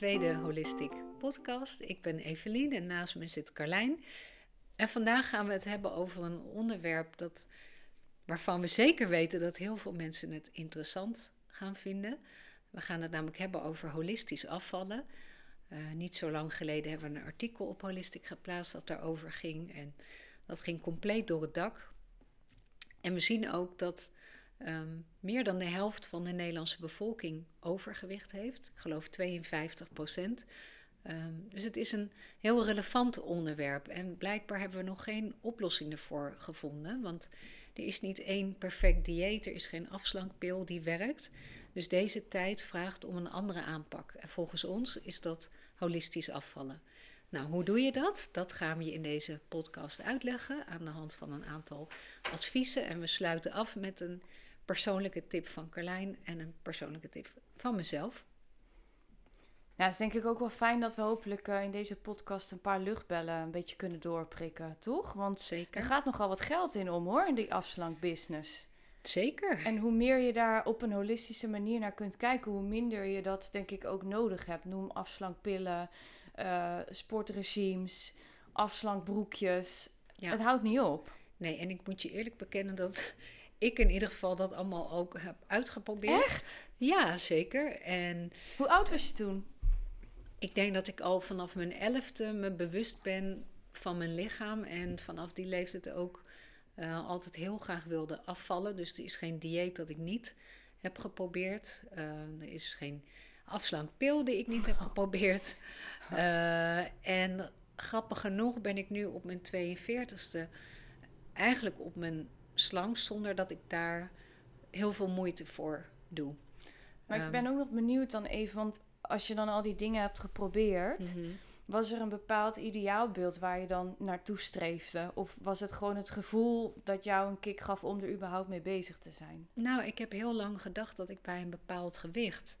tweede Holistic Podcast. Ik ben Evelien en naast me zit Carlijn. En vandaag gaan we het hebben over een onderwerp dat, waarvan we zeker weten dat heel veel mensen het interessant gaan vinden. We gaan het namelijk hebben over holistisch afvallen. Uh, niet zo lang geleden hebben we een artikel op Holistic geplaatst dat daarover ging. En dat ging compleet door het dak. En we zien ook dat um, meer dan de helft van de Nederlandse bevolking overgewicht heeft. Ik geloof 52 procent. Um, dus het is een heel relevant onderwerp. En blijkbaar hebben we nog geen oplossing ervoor gevonden. Want er is niet één perfect dieet, er is geen afslankpil die werkt. Dus deze tijd vraagt om een andere aanpak. En volgens ons is dat holistisch afvallen. Nou, hoe doe je dat? Dat gaan we je in deze podcast uitleggen aan de hand van een aantal adviezen. En we sluiten af met een persoonlijke tip van Carlijn en een persoonlijke tip van mezelf. Ja, het is denk ik ook wel fijn dat we hopelijk uh, in deze podcast een paar luchtbellen een beetje kunnen doorprikken, toch? Want Zeker. er gaat nogal wat geld in om hoor, in die afslankbusiness. Zeker. En hoe meer je daar op een holistische manier naar kunt kijken, hoe minder je dat denk ik ook nodig hebt. Noem afslankpillen, uh, sportregimes, afslankbroekjes. Ja. Het houdt niet op. Nee, en ik moet je eerlijk bekennen dat ik in ieder geval dat allemaal ook heb uitgeprobeerd. Echt? Ja, zeker. En Hoe oud was je toen? Ik denk dat ik al vanaf mijn elfde me bewust ben van mijn lichaam. En vanaf die leeftijd ook uh, altijd heel graag wilde afvallen. Dus er is geen dieet dat ik niet heb geprobeerd. Uh, er is geen afslankpil die ik niet heb geprobeerd. Uh, en grappig genoeg ben ik nu op mijn 42ste eigenlijk op mijn slank zonder dat ik daar heel veel moeite voor doe. Maar ik ben ehm, ook nog benieuwd dan even, want als je dan al die dingen hebt geprobeerd, mhm. was er een bepaald ideaalbeeld waar je dan naartoe streefde? Of was het gewoon het gevoel dat jou een kick gaf om er überhaupt mee bezig te zijn? Nou, ik heb heel lang gedacht dat ik bij een bepaald gewicht,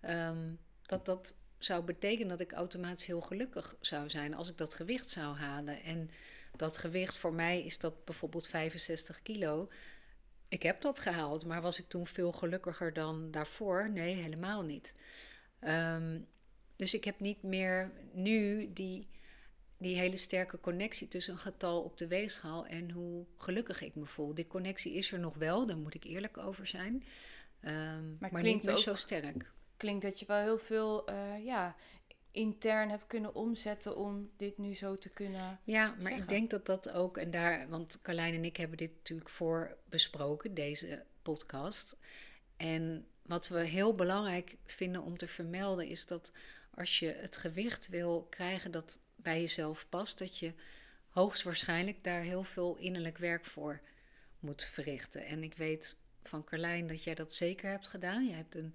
ehm, dat dat zou betekenen dat ik automatisch heel gelukkig zou zijn als ik dat gewicht zou halen. En dat gewicht voor mij is dat bijvoorbeeld 65 kilo. Ik heb dat gehaald, maar was ik toen veel gelukkiger dan daarvoor? Nee, helemaal niet. Ehm, dus ik heb niet meer nu die, die hele sterke connectie tussen een getal op de weegschaal en hoe gelukkig ik me voel. Die connectie is er nog wel, daar moet ik eerlijk over zijn. Um, maar, maar niet meer zo sterk. Klinkt dat je wel heel veel uh, ja, intern heb kunnen omzetten om dit nu zo te kunnen. Ja, maar ik denk dat dat ook, en daar, want Carlijn en ik hebben dit natuurlijk voor besproken, deze podcast. En wat we heel belangrijk vinden om te vermelden is dat als je het gewicht wil krijgen dat bij jezelf past, dat je hoogstwaarschijnlijk daar heel veel innerlijk werk voor moet verrichten. En ik weet van Carlijn dat jij dat zeker hebt gedaan. Je hebt een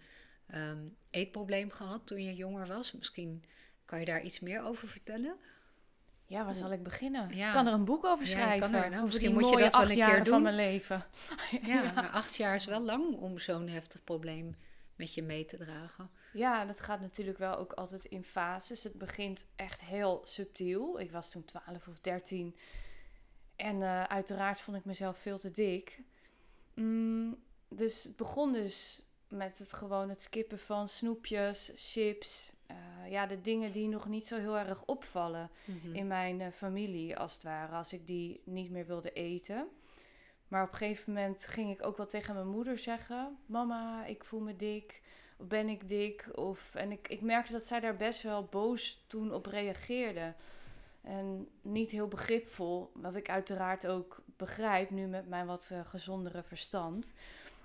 um, eetprobleem gehad toen je jonger was. Misschien kan je daar iets meer over vertellen. Ja, waar zal ik beginnen? Ja. Kan er een boek over schrijven? Ja, nou, misschien moet je dat wel een keer doen. van mijn leven. ja, ja, maar acht jaar is wel lang om zo'n heftig probleem met je mee te dragen. Ja, dat gaat natuurlijk wel ook altijd in fases. Het begint echt heel subtiel. Ik was toen 12 of 13. En uh, uiteraard vond ik mezelf veel te dik. Mm, dus het begon dus met het gewoon het skippen van snoepjes, chips. Uh, ja, de dingen die nog niet zo heel erg opvallen mhm. in mijn uh, familie, als het ware. Als ik die niet meer wilde eten. Maar op een gegeven moment ging ik ook wel tegen mijn moeder zeggen: Mama, ik voel me dik. Of ben ik dik? Of, en ik, ik merkte dat zij daar best wel boos toen op reageerde. En niet heel begripvol, wat ik uiteraard ook begrijp nu met mijn wat uh, gezondere verstand.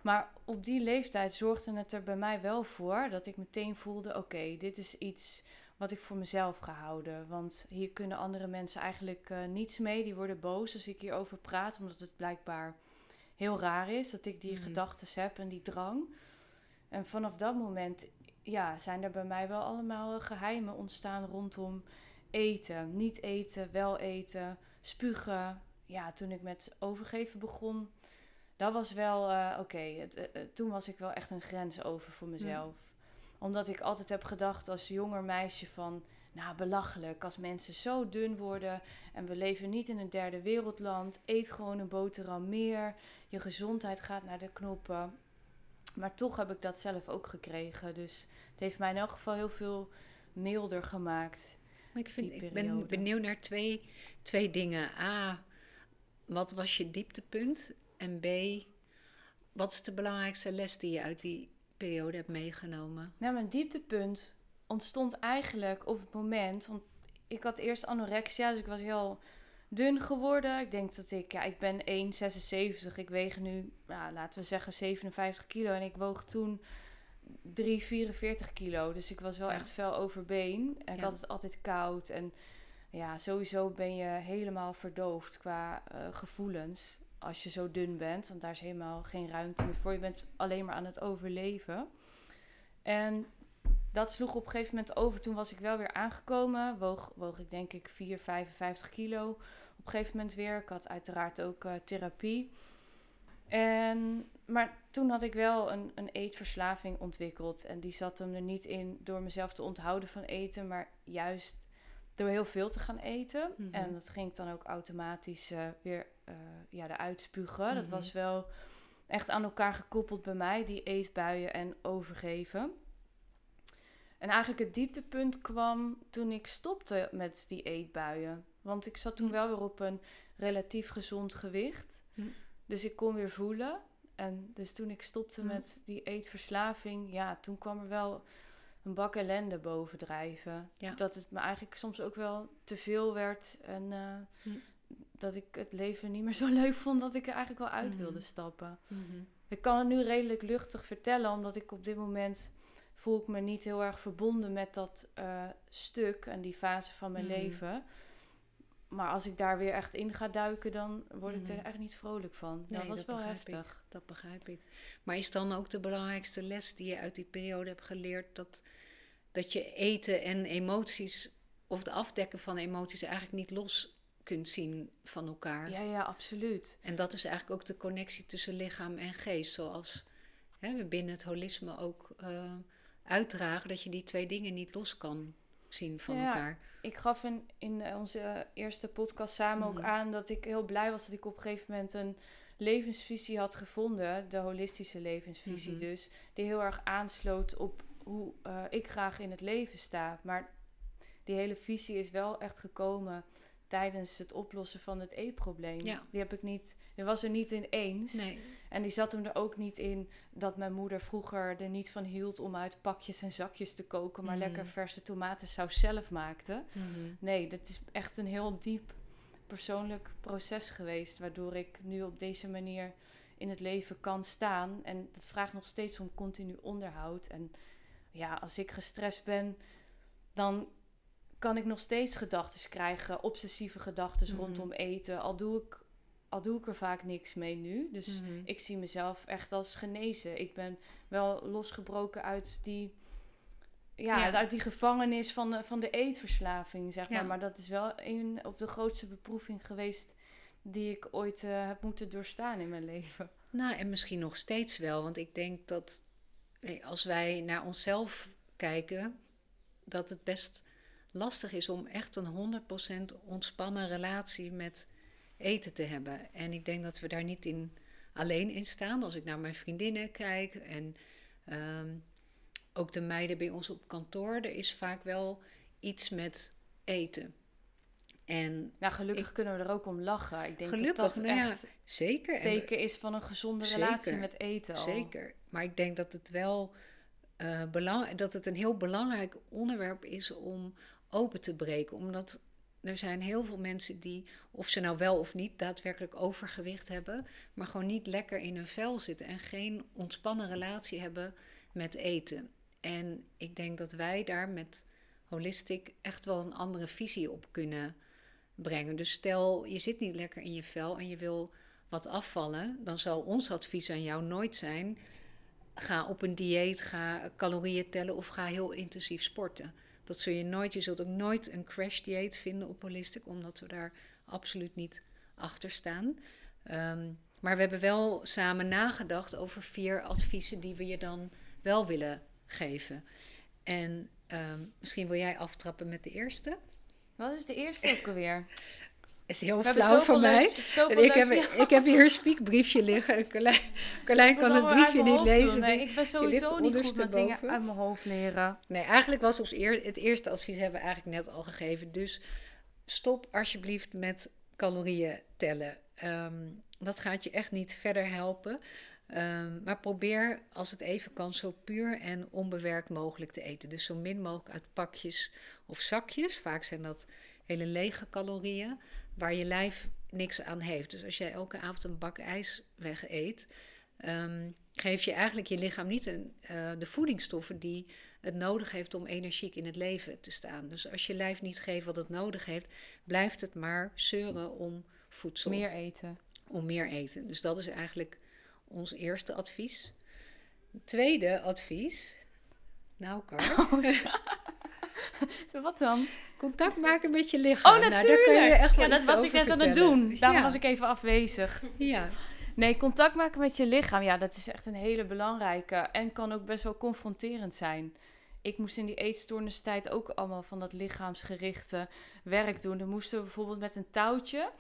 Maar op die leeftijd zorgde het er bij mij wel voor dat ik meteen voelde: oké, dit is iets wat ik voor mezelf ga houden. Want hier kunnen andere mensen eigenlijk uh, niets mee. Die worden boos als ik hierover praat, omdat het blijkbaar heel raar is dat ik die mm gedachten heb en die drang. En vanaf dat moment ja, zijn er bij mij wel allemaal geheimen ontstaan rondom eten. Niet eten, wel eten, spugen. Ja, toen ik met overgeven begon, dat was wel uh, oké. Okay. Uh, toen was ik wel echt een grens over voor mezelf. Omdat ik altijd heb gedacht als jonger meisje van... Nou, belachelijk als mensen zo dun worden en we leven niet in een derde wereldland. Eet gewoon een boterham meer. Je gezondheid gaat naar de knoppen. Maar toch heb ik dat zelf ook gekregen. Dus het heeft mij in elk geval heel veel milder gemaakt. Maar ik, vind, ik ben benieuwd naar twee, twee dingen. A, wat was je dieptepunt? En B, wat is de belangrijkste les die je uit die periode hebt meegenomen? Nou, mijn dieptepunt ontstond eigenlijk op het moment. Want ik had eerst anorexia, dus ik was heel dun geworden. Ik denk dat ik, ja, ik ben 1,76. Ik weeg nu, nou, laten we zeggen, 57 kilo. En ik woog toen 3,44 kilo. Dus ik was wel Ja. echt fel overbeen. En ik had het altijd koud. En ja, sowieso ben je helemaal verdoofd qua eh, gevoelens. Als je zo dun bent, want daar is helemaal geen ruimte meer voor. Je bent alleen maar aan het overleven. En dat sloeg op een gegeven moment over. Toen was ik wel weer aangekomen. Woog, woog ik denk ik 4, 55 kilo. Op een gegeven moment weer. Ik had uiteraard ook eh, therapie. En, maar toen had ik wel een, een eetverslaving ontwikkeld. En die zat hem er niet in door mezelf te onthouden van eten. Maar juist door heel veel te gaan eten. Mhm. En dat ging ik dan ook automatisch eh, weer eh ja, eruit spugen. Dat Mhm. was wel echt aan elkaar gekoppeld bij mij. Die eetbuien en overgeven. En eigenlijk het dieptepunt kwam toen ik stopte met die eetbuien. Want ik zat toen Hm. wel weer op een relatief gezond gewicht. Hm. Dus ik kon weer voelen. En dus toen ik stopte met die eetverslaving, ja, toen kwam er wel een bak ellende bovendrijven. Ja. Dat het me eigenlijk soms ook wel te veel werd. En eh. Dat ik het leven niet meer zo leuk vond dat ik er eigenlijk wel uit Mhm. wilde stappen. Mhm. Ik kan het nu redelijk luchtig vertellen, omdat ik op dit moment voel ik me niet heel erg verbonden met dat eh, stuk en die fase van mijn Mhm. leven. Maar als ik daar weer echt in ga duiken, dan word ik er echt niet vrolijk van. Nee, dat was dat wel heftig. Dat begrijp ik. Maar is dan ook de belangrijkste les die je uit die periode hebt geleerd dat, dat je eten en emoties of het afdekken van emoties eigenlijk niet los kunt zien van elkaar? Ja, ja, absoluut. En dat is eigenlijk ook de connectie tussen lichaam en geest, zoals hè, we binnen het holisme ook eh, uitdragen dat je die twee dingen niet los kan zien van Ja. elkaar. Ik gaf in, in eh, onze eerste podcast samen ook Mhm. aan dat ik heel blij was dat ik op een gegeven moment een levensvisie had gevonden. De holistische levensvisie Mhm. dus. Die heel erg aansloot op hoe eh, ik graag in het leven sta. Maar die hele visie is wel echt gekomen tijdens het oplossen van het eetprobleem. Ja. Die heb ik niet, die was er niet in eens. Nee. En die zat hem er ook niet in dat mijn moeder vroeger er niet van hield om uit pakjes en zakjes te koken, maar Mhm. lekker verse tomatensaus zelf maakte. Mhm. Nee, dat is echt een heel diep persoonlijk proces geweest, waardoor ik nu op deze manier in het leven kan staan. En dat vraagt nog steeds om continu onderhoud. En ja, als ik gestrest ben, dan kan ik nog steeds gedachten krijgen, obsessieve gedachten Mhm. rondom eten. Al doe, ik, al doe ik er vaak niks mee nu. Dus Mhm. ik zie mezelf echt als genezen. Ik ben wel losgebroken uit die, ja, Ja. Uit die gevangenis van de, van de eetverslaving, zeg maar. Ja. Maar dat is wel een, of de grootste beproeving geweest die ik ooit eh, heb moeten doorstaan in mijn leven. Nou, en misschien nog steeds wel, want ik denk dat eh, als wij naar onszelf kijken, dat het best lastig is om echt een 100% ontspannen relatie met eten te hebben. En ik denk dat we daar niet in alleen in staan. Als ik naar mijn vriendinnen kijk en ehm, ook de meiden bij ons op kantoor, er is vaak wel iets met eten. En Nou, gelukkig kunnen we er ook om lachen. Ik denk Gelukkig, dat dat nou ja, zeker. en- teken is van een gezonde Zeker. relatie met eten al. Zeker. Maar ik denk dat het wel eh, belang, dat het een heel belangrijk onderwerp is om open te breken. Omdat er zijn heel veel mensen die, of ze nou wel of niet daadwerkelijk overgewicht hebben, maar gewoon niet lekker in hun vel zitten en geen ontspannen relatie hebben met eten. En ik denk dat wij daar met Holistic echt wel een andere visie op kunnen brengen. Dus stel je zit niet lekker in je vel en je wil wat afvallen, dan zal ons advies aan jou nooit zijn: ga op een dieet, ga calorieën tellen of ga heel intensief sporten. Dat zul je nooit. Je zult ook nooit een crash dieet vinden op Holistic, omdat we daar absoluut niet achter staan. Ehm, maar we hebben wel samen nagedacht over vier adviezen die we je dan wel willen geven. En ehm, misschien wil jij aftrappen met de eerste. Wat is de eerste ook alweer? is heel We flauw voor mij. leuks- zoveel En ik, heb, ja. ik heb hier een spiekbriefje liggen. En Carlijn, kan het briefje niet lezen. Nee, ik ben sowieso niet goed met dingen uit mijn hoofd leren. Nee, eigenlijk was ons eer, het eerste advies hebben we eigenlijk net al gegeven. Dus stop alsjeblieft met calorieën tellen. Ehm, dat gaat je echt niet verder helpen. Ehm, maar probeer als het even kan zo puur en onbewerkt mogelijk te eten. Dus zo min mogelijk uit pakjes of zakjes. Vaak zijn dat hele lege calorieën waar je lijf niks aan heeft. Dus als jij elke avond een bak ijs weg eet, ehm, geef je eigenlijk je lichaam niet een, eh, de voedingsstoffen die het nodig heeft om energiek in het leven te staan. Dus als je lijf niet geeft wat het nodig heeft, blijft het maar zeuren om voedsel, Meer eten. om meer eten. Dus dat is eigenlijk ons eerste advies. Tweede advies. Nou, Kar, Zo, wat dan? Contact maken met je lichaam. Oh, Nou, daar natuurlijk! kun je echt ja, dat was ik net aan het doen. Daarom ja. was ik even afwezig. Ja, Nee, contact maken met je lichaam, ja, dat is echt een hele belangrijke. En kan ook best wel confronterend zijn. Ik moest in die eetstoornistijd ook allemaal van dat lichaamsgerichte werk doen. Dan moesten we bijvoorbeeld met een touwtje.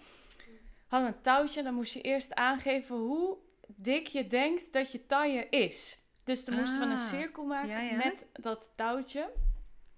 Hadden we een touwtje en dan moest je eerst aangeven hoe dik je denkt dat je taille is. Dus dan moesten we een Ah, cirkel maken ja, ja. met dat touwtje.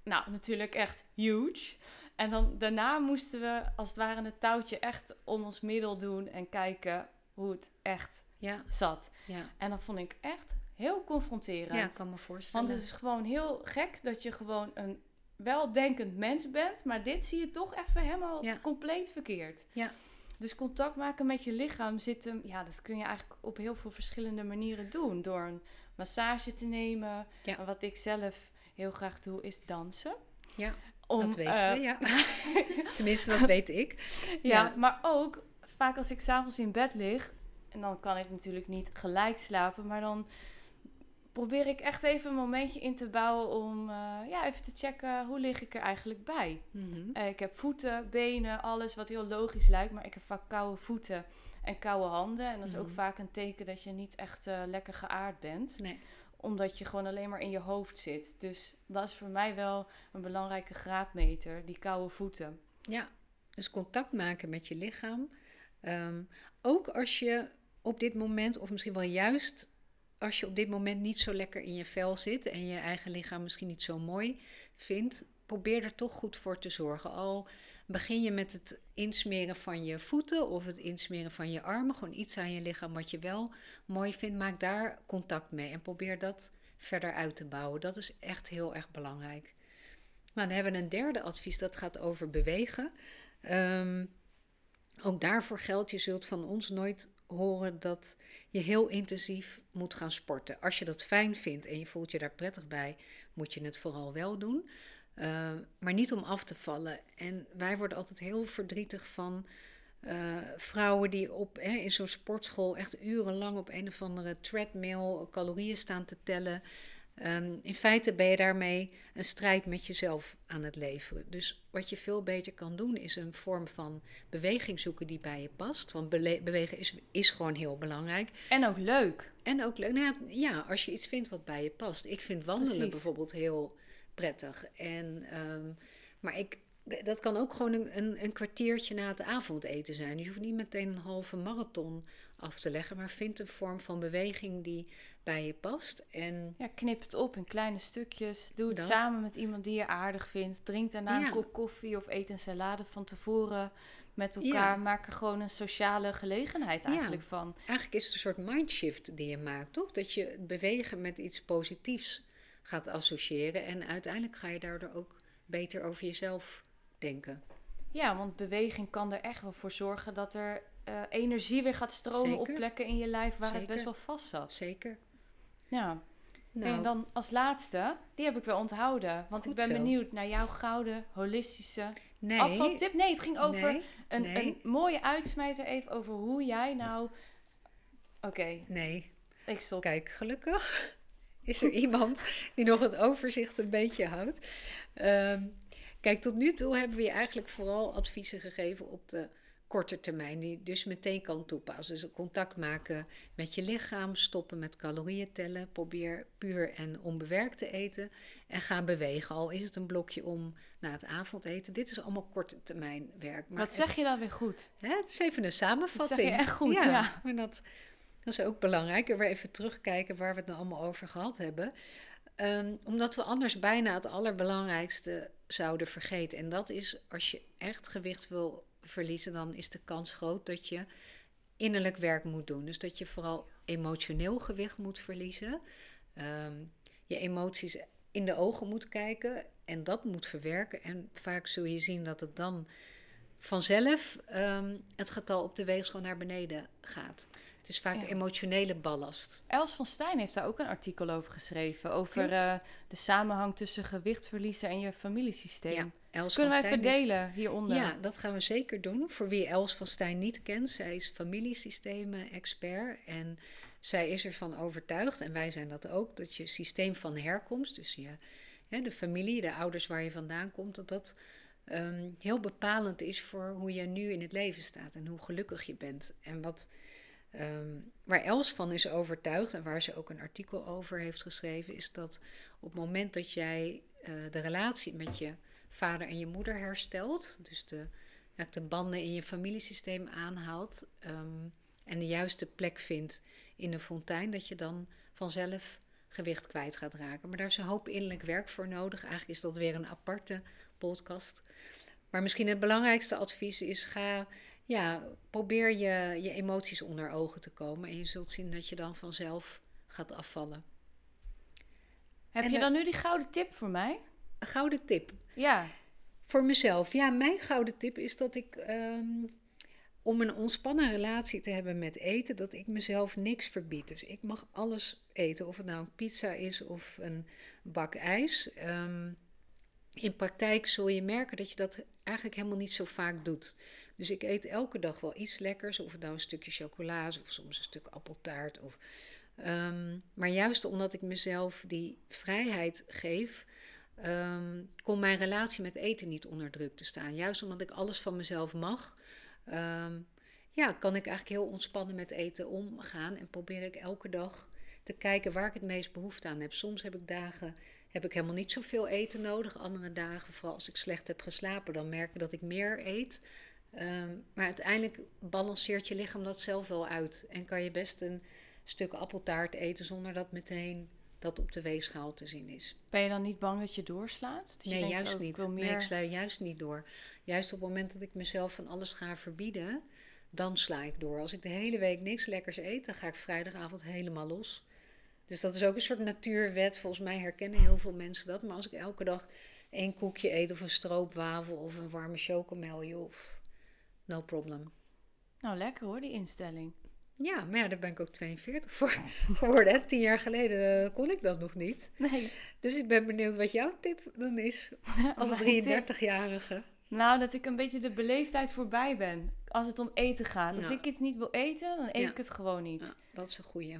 Nou, natuurlijk echt huge. En dan daarna moesten we als het ware het touwtje echt om ons middel doen en kijken hoe het echt ja, zat. ja. En dat vond ik echt heel confronterend. Ja, kan me voorstellen. Want het is gewoon heel gek dat je gewoon een weldenkend mens bent, maar dit zie je toch even helemaal Ja. compleet verkeerd. Ja. Dus contact maken met je lichaam zit hem, ja, dat kun je eigenlijk op heel veel verschillende manieren doen. Door een massage te nemen. Ja. Wat ik zelf heel graag doe, is dansen. Ja, Om, dat weten eh, we, ja. Tenminste, dat weet ik. Ja, Ja. maar ook vaak als ik s'avonds in bed lig, en dan kan ik natuurlijk niet gelijk slapen, maar dan probeer ik echt even een momentje in te bouwen om eh, ja, even te checken hoe lig ik er eigenlijk bij. Mhm. Eh, ik heb voeten, benen, alles wat heel logisch lijkt, maar ik heb vaak koude voeten en koude handen. En dat is ook Mhm. vaak een teken dat je niet echt lekker geaard bent, Nee. Omdat je gewoon alleen maar in je hoofd zit. Dus dat is voor mij wel een belangrijke graadmeter, die koude voeten. Ja, dus contact maken met je lichaam. Ehm, ook als je op dit moment, of misschien wel juist als je op dit moment niet zo lekker in je vel zit en je eigen lichaam misschien niet zo mooi vindt, probeer er toch goed voor te zorgen. Al begin je met het insmeren van je voeten of het insmeren van je armen, gewoon iets aan je lichaam wat je wel mooi vindt, maak daar contact mee en probeer dat verder uit te bouwen. Dat is echt heel erg belangrijk. Nou, dan hebben we een derde advies, dat gaat over bewegen. Ehm, ook daarvoor geldt, je zult van ons nooit horen dat je heel intensief moet gaan sporten. Als je dat fijn vindt en je voelt je daar prettig bij, moet je het vooral wel doen. Eh, maar niet om af te vallen. En wij worden altijd heel verdrietig van eh, vrouwen die op, hè, in zo'n sportschool echt urenlang op een of andere treadmill calorieën staan te tellen. Ehm, in feite ben je daarmee een strijd met jezelf aan het leveren. Dus wat je veel beter kan doen, is een vorm van beweging zoeken die bij je past. Want bewegen is, is gewoon heel belangrijk. En ook leuk. En ook leuk, nou ja, ja, als je iets vindt wat bij je past. Ik vind wandelen Precies. bijvoorbeeld heel prettig. En, ehm, maar ik, dat kan ook gewoon een, een, een kwartiertje na het avondeten zijn. Je hoeft niet meteen een halve marathon af te leggen, maar vind een vorm van beweging die bij je past. En Ja, knip het op in kleine stukjes. Doe het Dat. samen met iemand die je aardig vindt. Drink daarna Ja. een kop koffie of eet een salade van tevoren met elkaar. Ja. Maak er gewoon een sociale gelegenheid Ja. eigenlijk van. eigenlijk is het een soort mindshift die je maakt, toch? Dat je bewegen met iets positiefs gaat associëren. En uiteindelijk ga je daardoor ook beter over jezelf denken. Ja, want beweging kan er echt wel voor zorgen dat er eh, energie weer gaat stromen op plekken in je lijf waar het best wel vast zat. Zeker. Ja. Nou, En dan als laatste, die heb ik wel onthouden. Want Goed ik ben zo. benieuwd naar jouw gouden, holistische nee, afvaltip. Nee, het ging over nee, een, nee. een mooie uitsmijter even over hoe jij nou... Oké, nee. ik stop. Kijk, gelukkig is er iemand die nog het overzicht een beetje houdt. Ehm, kijk, tot nu toe hebben we je eigenlijk vooral adviezen gegeven op de korte termijn, die je dus meteen kan toepassen. Dus contact maken met je lichaam, stoppen met calorieën tellen, probeer puur en onbewerkt te eten en ga bewegen. Al is het een blokje om na het avondeten. Dit is allemaal korte termijn werk. Maar Wat zeg je dan weer goed? Hè, het is even een samenvatting. Dat zeg je echt goed, ja. Maar dat, dat is ook belangrijk. Weer even terugkijken waar we het nou allemaal over gehad hebben. Ehm, omdat we anders bijna het allerbelangrijkste zouden vergeten. En dat is als je echt gewicht wil verliezen, dan is de kans groot dat je innerlijk werk moet doen. Dus dat je vooral emotioneel gewicht moet verliezen. Ehm, je emoties in de ogen moet kijken en dat moet verwerken. En vaak zul je zien dat het dan vanzelf um, het getal op de weegschaal naar beneden gaat. Het is vaak emotionele ballast. Els van Stijn heeft daar ook een artikel over geschreven. Over uh, de samenhang tussen gewichtverliezen en je familiesysteem. Ja, Els kunnen wij verdelen hieronder? Ja, dat gaan we zeker doen. Voor wie Els van Stijn niet kent, zij is familiesystemen-expert. En zij is ervan overtuigd, en wij zijn dat ook, dat je systeem van herkomst, dus je, hè, de familie, de ouders waar je vandaan komt, dat dat um, heel bepalend is voor hoe je nu in het leven staat en hoe gelukkig je bent. En wat Um, waar Els van is overtuigd en waar ze ook een artikel over heeft geschreven, is dat op het moment dat jij uh, de relatie met je vader en je moeder herstelt, dus de, de banden in je familiesysteem aanhaalt um, en de juiste plek vindt in de fontein, dat je dan vanzelf gewicht kwijt gaat raken. Maar daar is een hoop innerlijk werk voor nodig. Eigenlijk is dat weer een aparte podcast. Maar misschien het belangrijkste advies is: ga ja, probeer je, je emoties onder ogen te komen. En je zult zien dat je dan vanzelf gaat afvallen. Heb je dan nu die gouden tip voor mij? Een gouden tip? Ja. Voor mezelf. Ja, mijn gouden tip is dat ik... Ehm, om een ontspannen relatie te hebben met eten, dat ik mezelf niks verbied. Dus ik mag alles eten, of het nou een pizza is of een bak ijs. Ehm, in praktijk zul je merken dat je dat eigenlijk helemaal niet zo vaak doet. Dus ik eet elke dag wel iets lekkers. Of het nou een stukje chocola of soms een stuk appeltaart. Of, um, maar juist omdat ik mezelf die vrijheid geef, um, kon mijn relatie met eten niet onder druk te staan. Juist omdat ik alles van mezelf mag, um, ja, kan ik eigenlijk heel ontspannen met eten omgaan. En probeer ik elke dag te kijken waar ik het meest behoefte aan heb. Soms heb ik dagen heb ik helemaal niet zoveel eten nodig. Andere dagen, vooral als ik slecht heb geslapen, dan merk ik dat ik meer eet. Um, maar uiteindelijk balanceert je lichaam dat zelf wel uit. En kan je best een stuk appeltaart eten zonder dat meteen dat op de weegschaal te zien is. Ben je dan niet bang dat je doorslaat? Dat nee, je juist oh, niet. Ik, meer... nee, ik sla juist niet door. Juist op het moment dat ik mezelf van alles ga verbieden, dan sla ik door. Als ik de hele week niks lekkers eet, dan ga ik vrijdagavond helemaal los. Dus dat is ook een soort natuurwet. Volgens mij herkennen heel veel mensen dat. Maar als ik elke dag één koekje eet of een stroopwafel of een warme chocomel, joh, no problem. Nou, lekker hoor, die instelling. Ja, maar ja, daar ben ik ook 42 voor geworden. Tien jaar geleden kon ik dat nog niet. Nee. Dus ik ben benieuwd wat jouw tip dan is als 33-jarige. Nou, dat ik een beetje de beleefdheid voorbij ben als het om eten gaat. Als ik iets niet wil eten, dan eet ik het gewoon niet. Ja, dat is een goeie.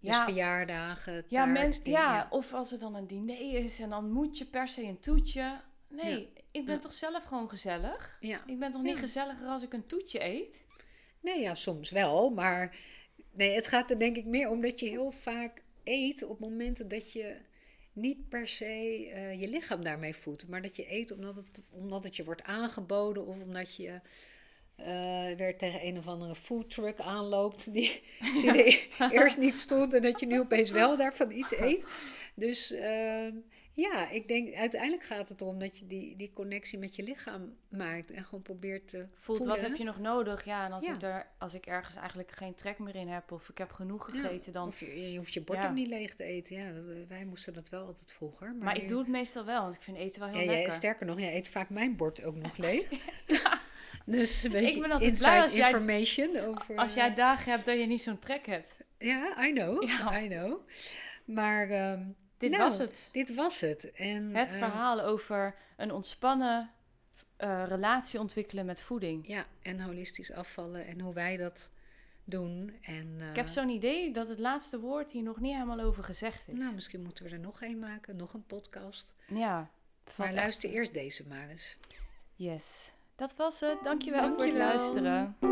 Dus ja. verjaardagen, taart, ja, ja, of als er dan een diner is en dan moet je per se een toetje. Nee, ik ben toch zelf gewoon gezellig? Ja. Ik ben toch niet gezelliger als ik een toetje eet? Nee, ja, soms wel. Maar nee, het gaat er denk ik meer om dat je heel vaak eet op momenten dat je niet per se uh, je lichaam daarmee voedt. Maar dat je eet omdat het, omdat het je wordt aangeboden of omdat je uh, weer tegen een of andere foodtruck aanloopt die, die er eerst niet stond en dat je nu opeens wel daarvan iets eet. Dus uh, ja, ik denk uiteindelijk gaat het erom dat je die, die connectie met je lichaam maakt en gewoon probeert te voelt. Wat heb je nog nodig? Ja, en als, ik er, als ik ergens eigenlijk geen trek meer in heb of ik heb genoeg gegeten, dan. Of je, je hoeft je bord ja. ook niet leeg te eten. Ja, dat, wij moesten dat wel altijd vroeger. Maar, maar ik doe het meestal wel, want ik vind eten wel heel lekker. Jij, sterker nog, jij eet vaak mijn bord ook nog leeg. ja. Dus een beetje ik ben altijd blij als information jij, over... Als jij dagen hebt dat je niet zo'n trek hebt. Ja, I know. I know. Maar... Um, dit nou, was het. Dit was het. En, het uh, verhaal over een ontspannen uh, relatie ontwikkelen met voeding. Ja, en holistisch afvallen en hoe wij dat doen. En, uh, Ik heb zo'n idee dat het laatste woord hier nog niet helemaal over gezegd is. Nou, misschien moeten we er nog een maken, nog een podcast. Ja. Maar luister eerst deze maar eens. Yes. Dat was het. Dankjewel, Dankjewel. voor het luisteren.